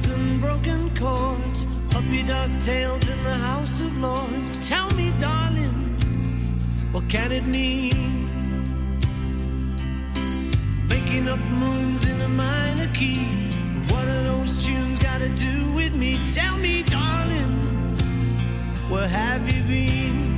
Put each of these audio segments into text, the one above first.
Scales and broken chords, puppy dog tails in the House of Lords. Tell me, darling, what can it mean? Making up moons in a minor key. What are those tunes got to do with me? Tell me, darling, where have you been?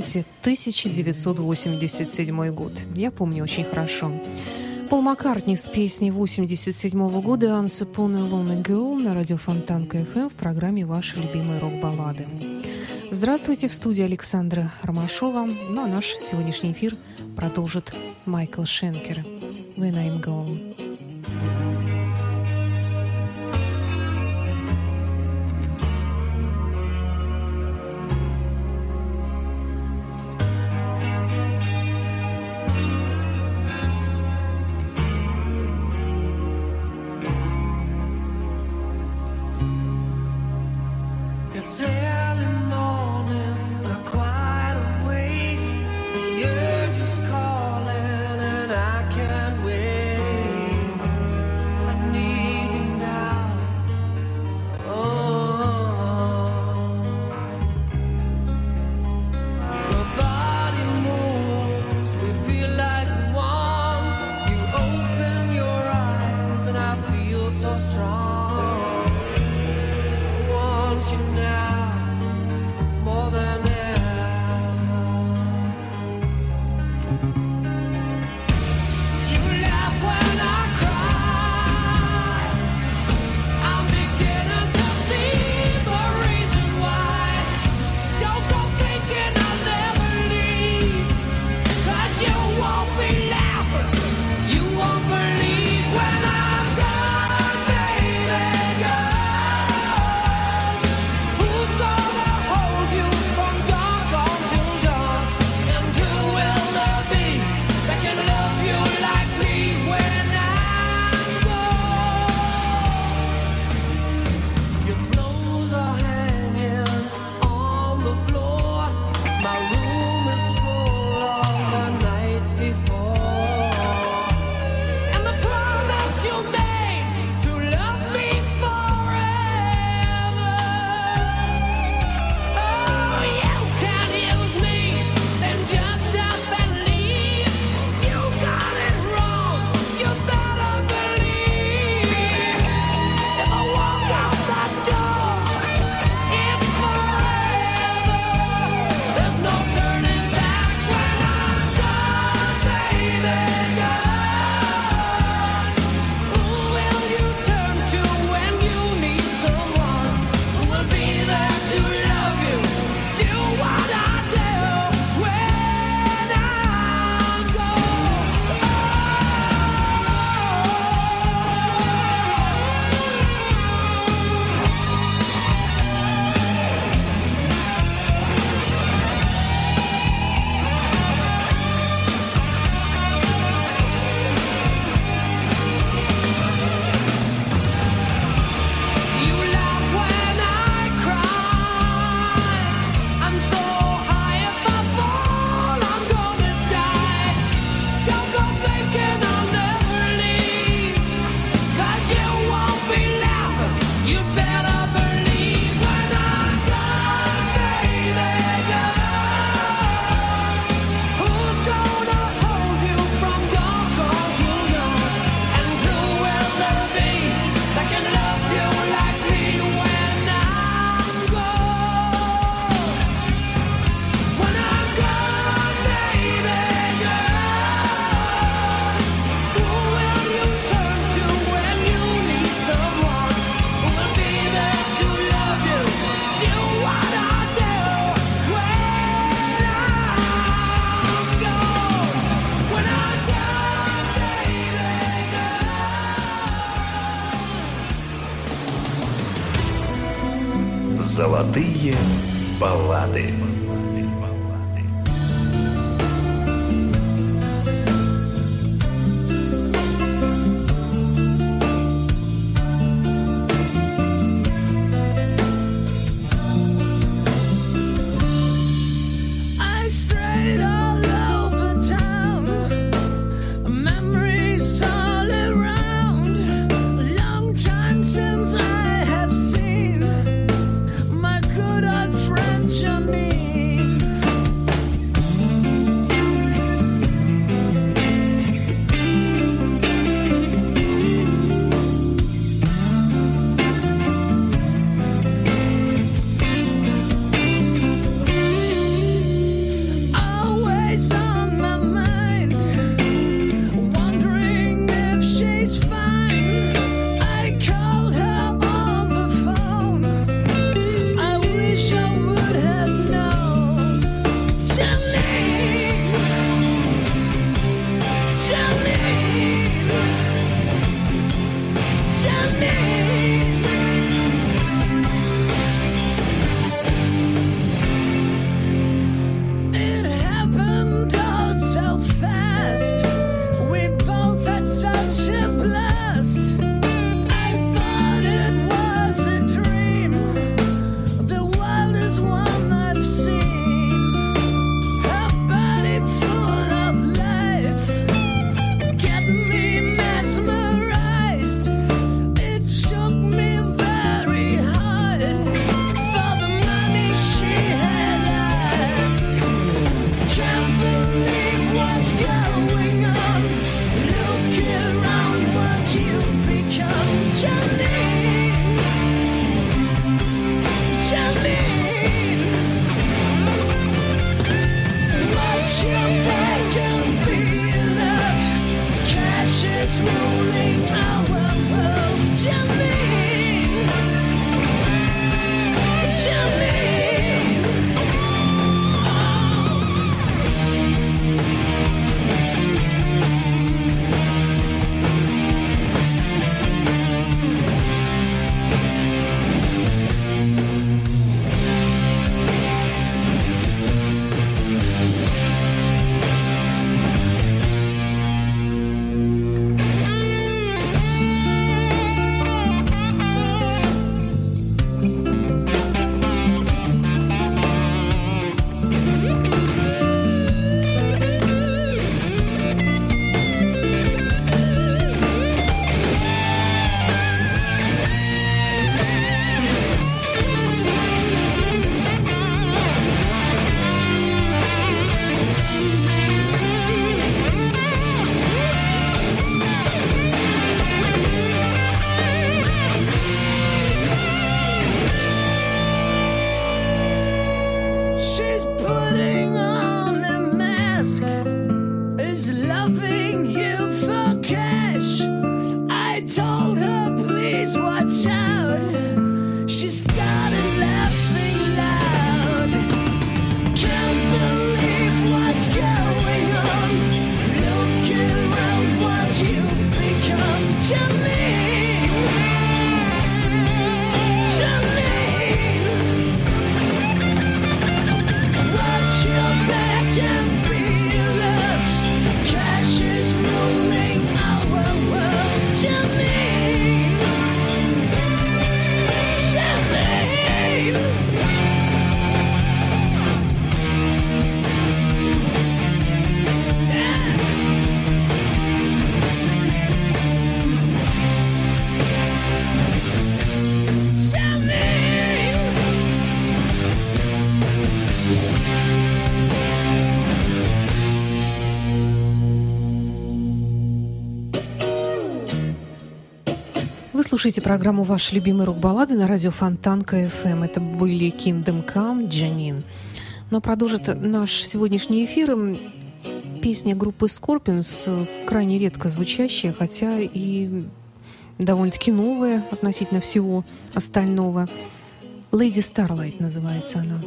Помните 1987 год? Я помню очень хорошо. Пол Маккартни с песней 87 года «Once Upon a Lonely Girl» на радио Фонтанка FM в программе «Ваши любимые рок-баллады». Здравствуйте, в студии Александра Ромашова. Ну а наш сегодняшний эфир продолжит Майкл Шенкер «When I'm Gone». Tell слушаете программу «Ваши любимые рок-баллады» на радио Фонтанка FM. Это были Kingdom Come, Джанин. Но продолжит наш сегодняшний эфир песня группы Scorpions, крайне редко звучащая, хотя и довольно-таки новая относительно всего остального. Lady Starlight называется она.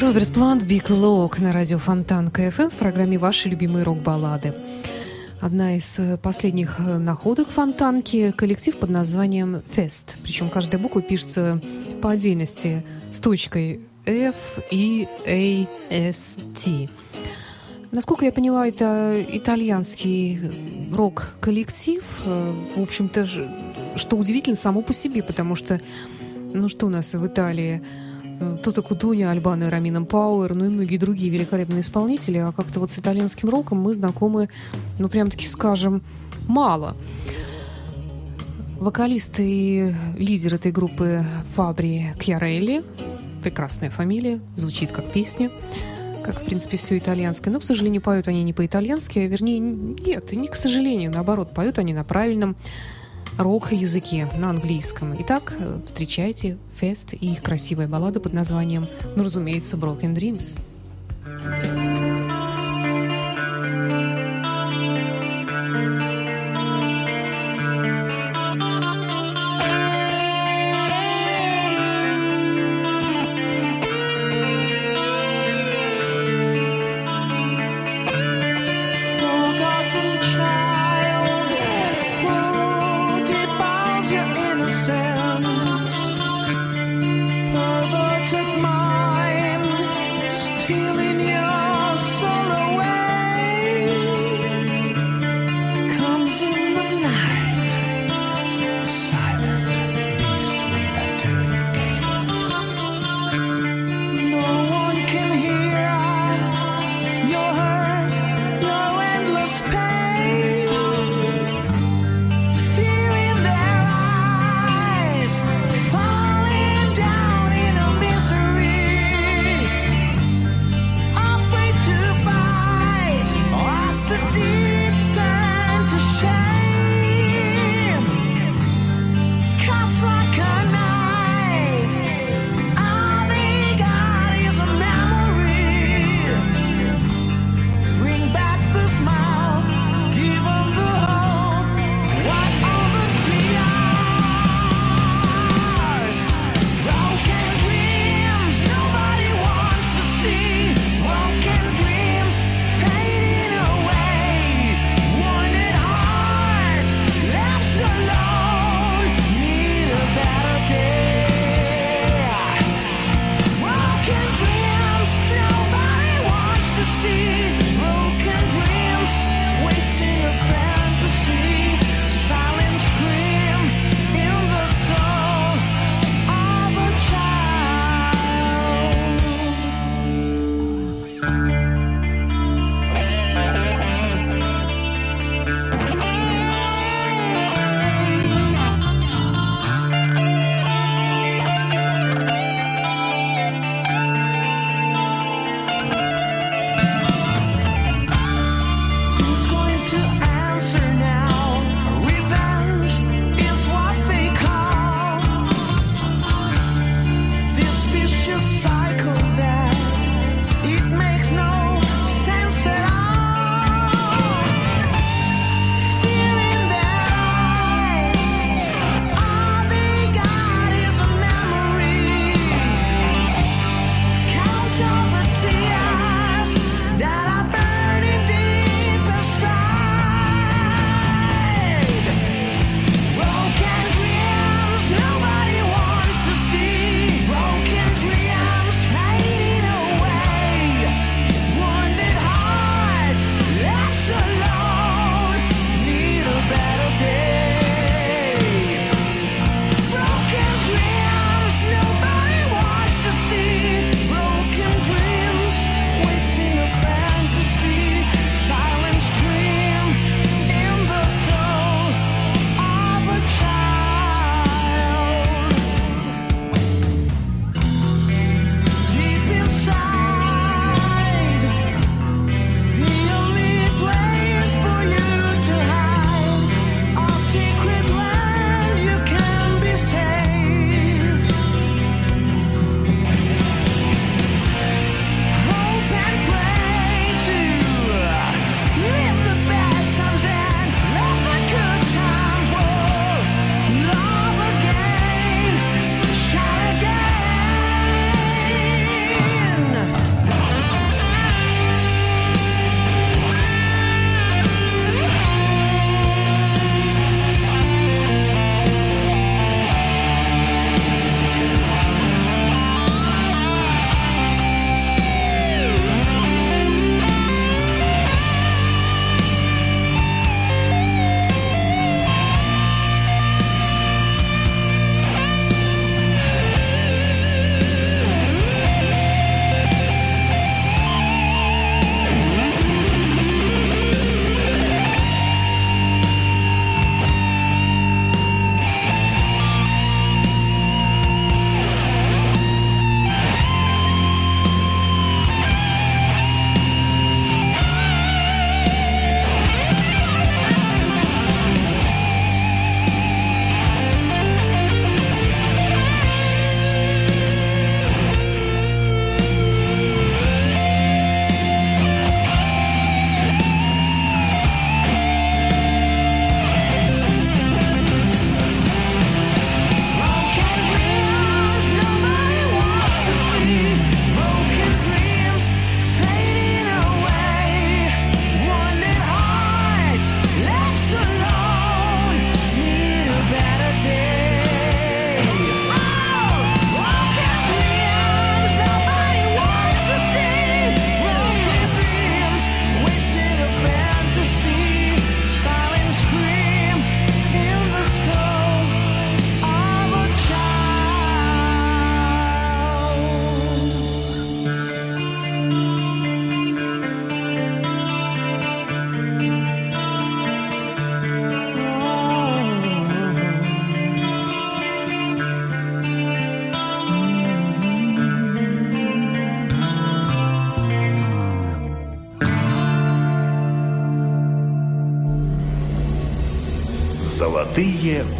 Роберт Плант, Big Log на радио Фонтанка FM в программе «Ваши любимые рок-баллады». Одна из э, последних э, находок фонтанки – коллектив под названием «Фест». Причем каждая буква пишется по отдельности с точкой F, E, A, S, T. Насколько я поняла, это итальянский рок-коллектив. Э, в общем-то, что удивительно само по себе, потому что, ну что у нас в Италии – Тута Кутуня, Альбана и Рамином Пауэр, ну и многие другие великолепные исполнители, а как-то вот с итальянским роком мы знакомы, ну прям-таки скажем, мало. Вокалист и лидер этой группы Фабри Кьярелли, прекрасная фамилия, звучит как песня, как, в принципе, все итальянское. Но, к сожалению, поют они не по-итальянски, а вернее, нет, не к сожалению, наоборот, поют они на правильном рок-языке, на английском. Итак, э, встречайте Фест и их красивая баллада под названием, ну, разумеется, Broken Dreams. Золотые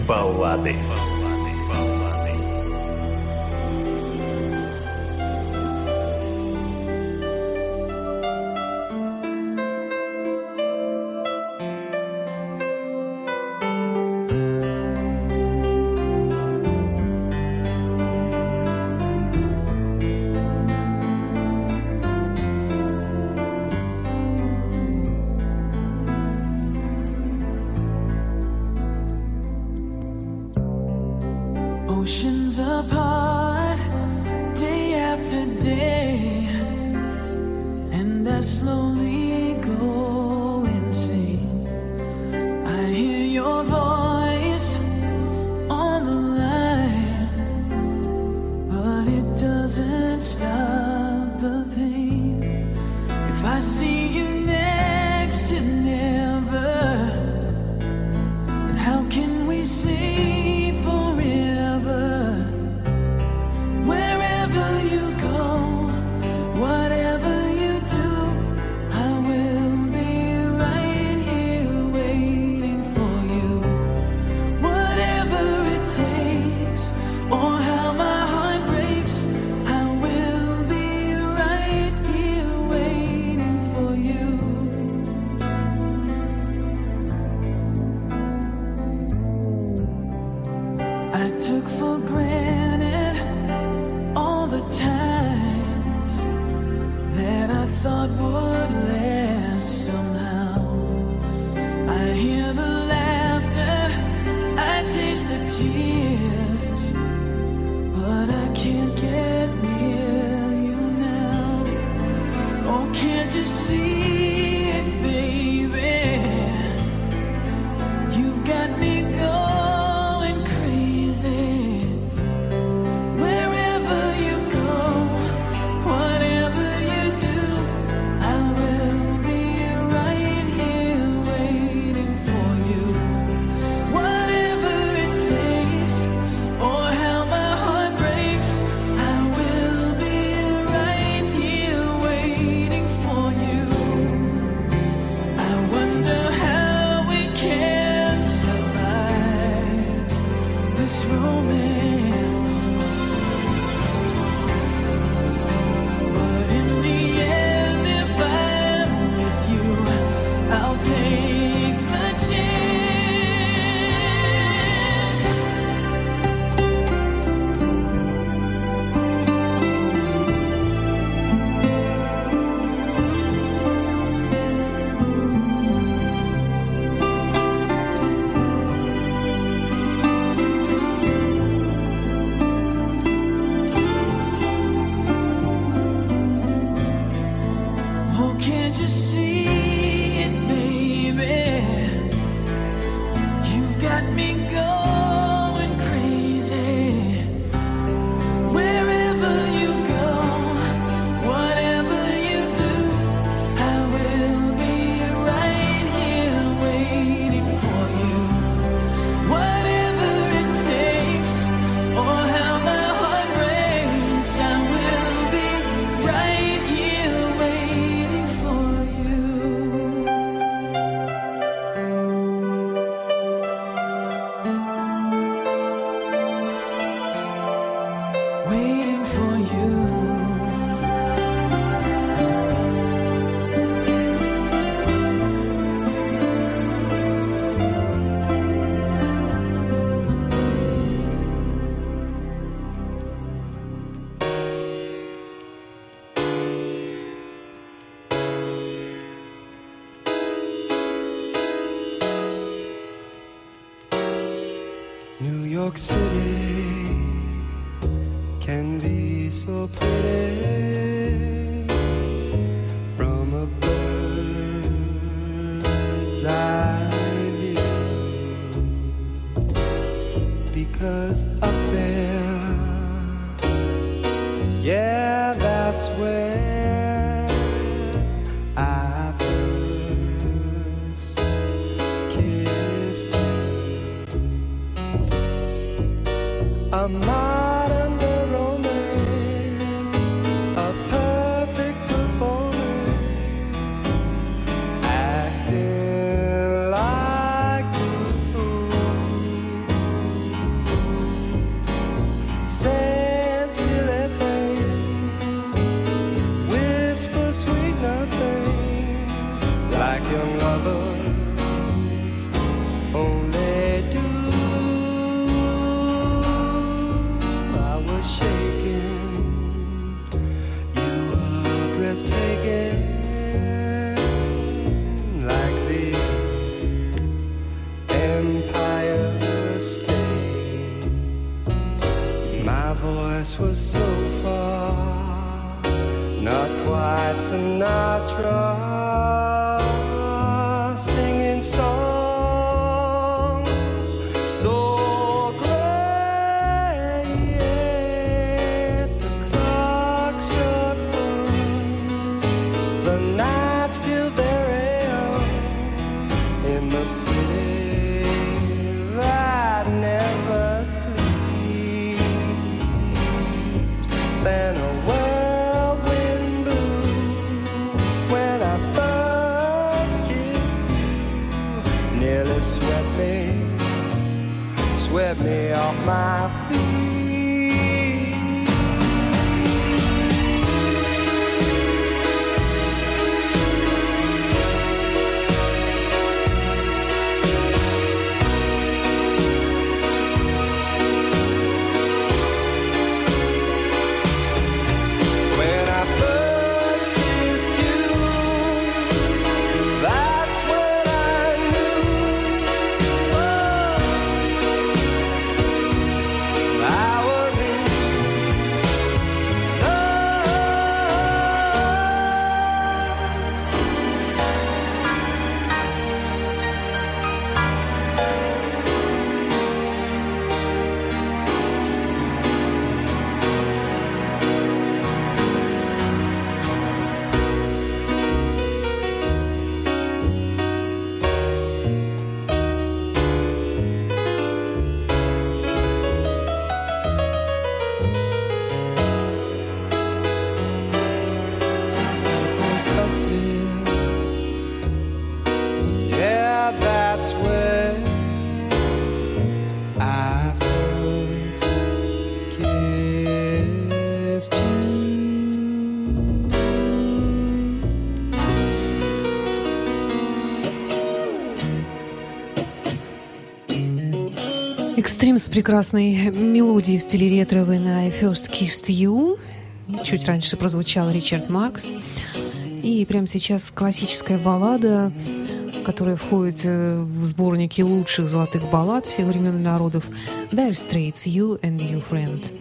баллады. York City can be so pretty. Экстрим с прекрасной мелодией в стиле ретро вы на First Kiss You. Чуть раньше прозвучал Ричард Маркс. И прямо сейчас классическая баллада, которая входит э, в сборники лучших золотых баллад всех времен и народов. Dire Straits, You and Your Friend.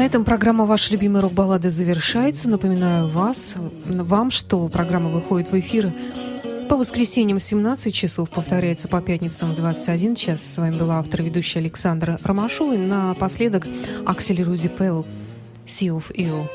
На этом программа «Ваши любимые рок-баллады» завершается. Напоминаю вас, вам, что программа выходит в эфир по воскресеньям в 17 часов, повторяется по пятницам в 21 час. С вами была автор-ведущая Александра Ромашова. И напоследок Аксель Руди Пелл «Sea ио.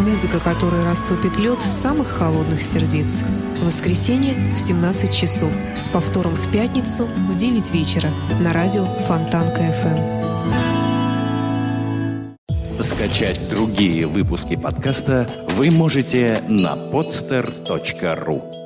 Музыка, которая растопит лед самых холодных сердец. Воскресенье в 17 часов. С повтором в пятницу в 9 вечера на радио Фонтанка FM. Скачать другие выпуски подкаста вы можете на podster.ru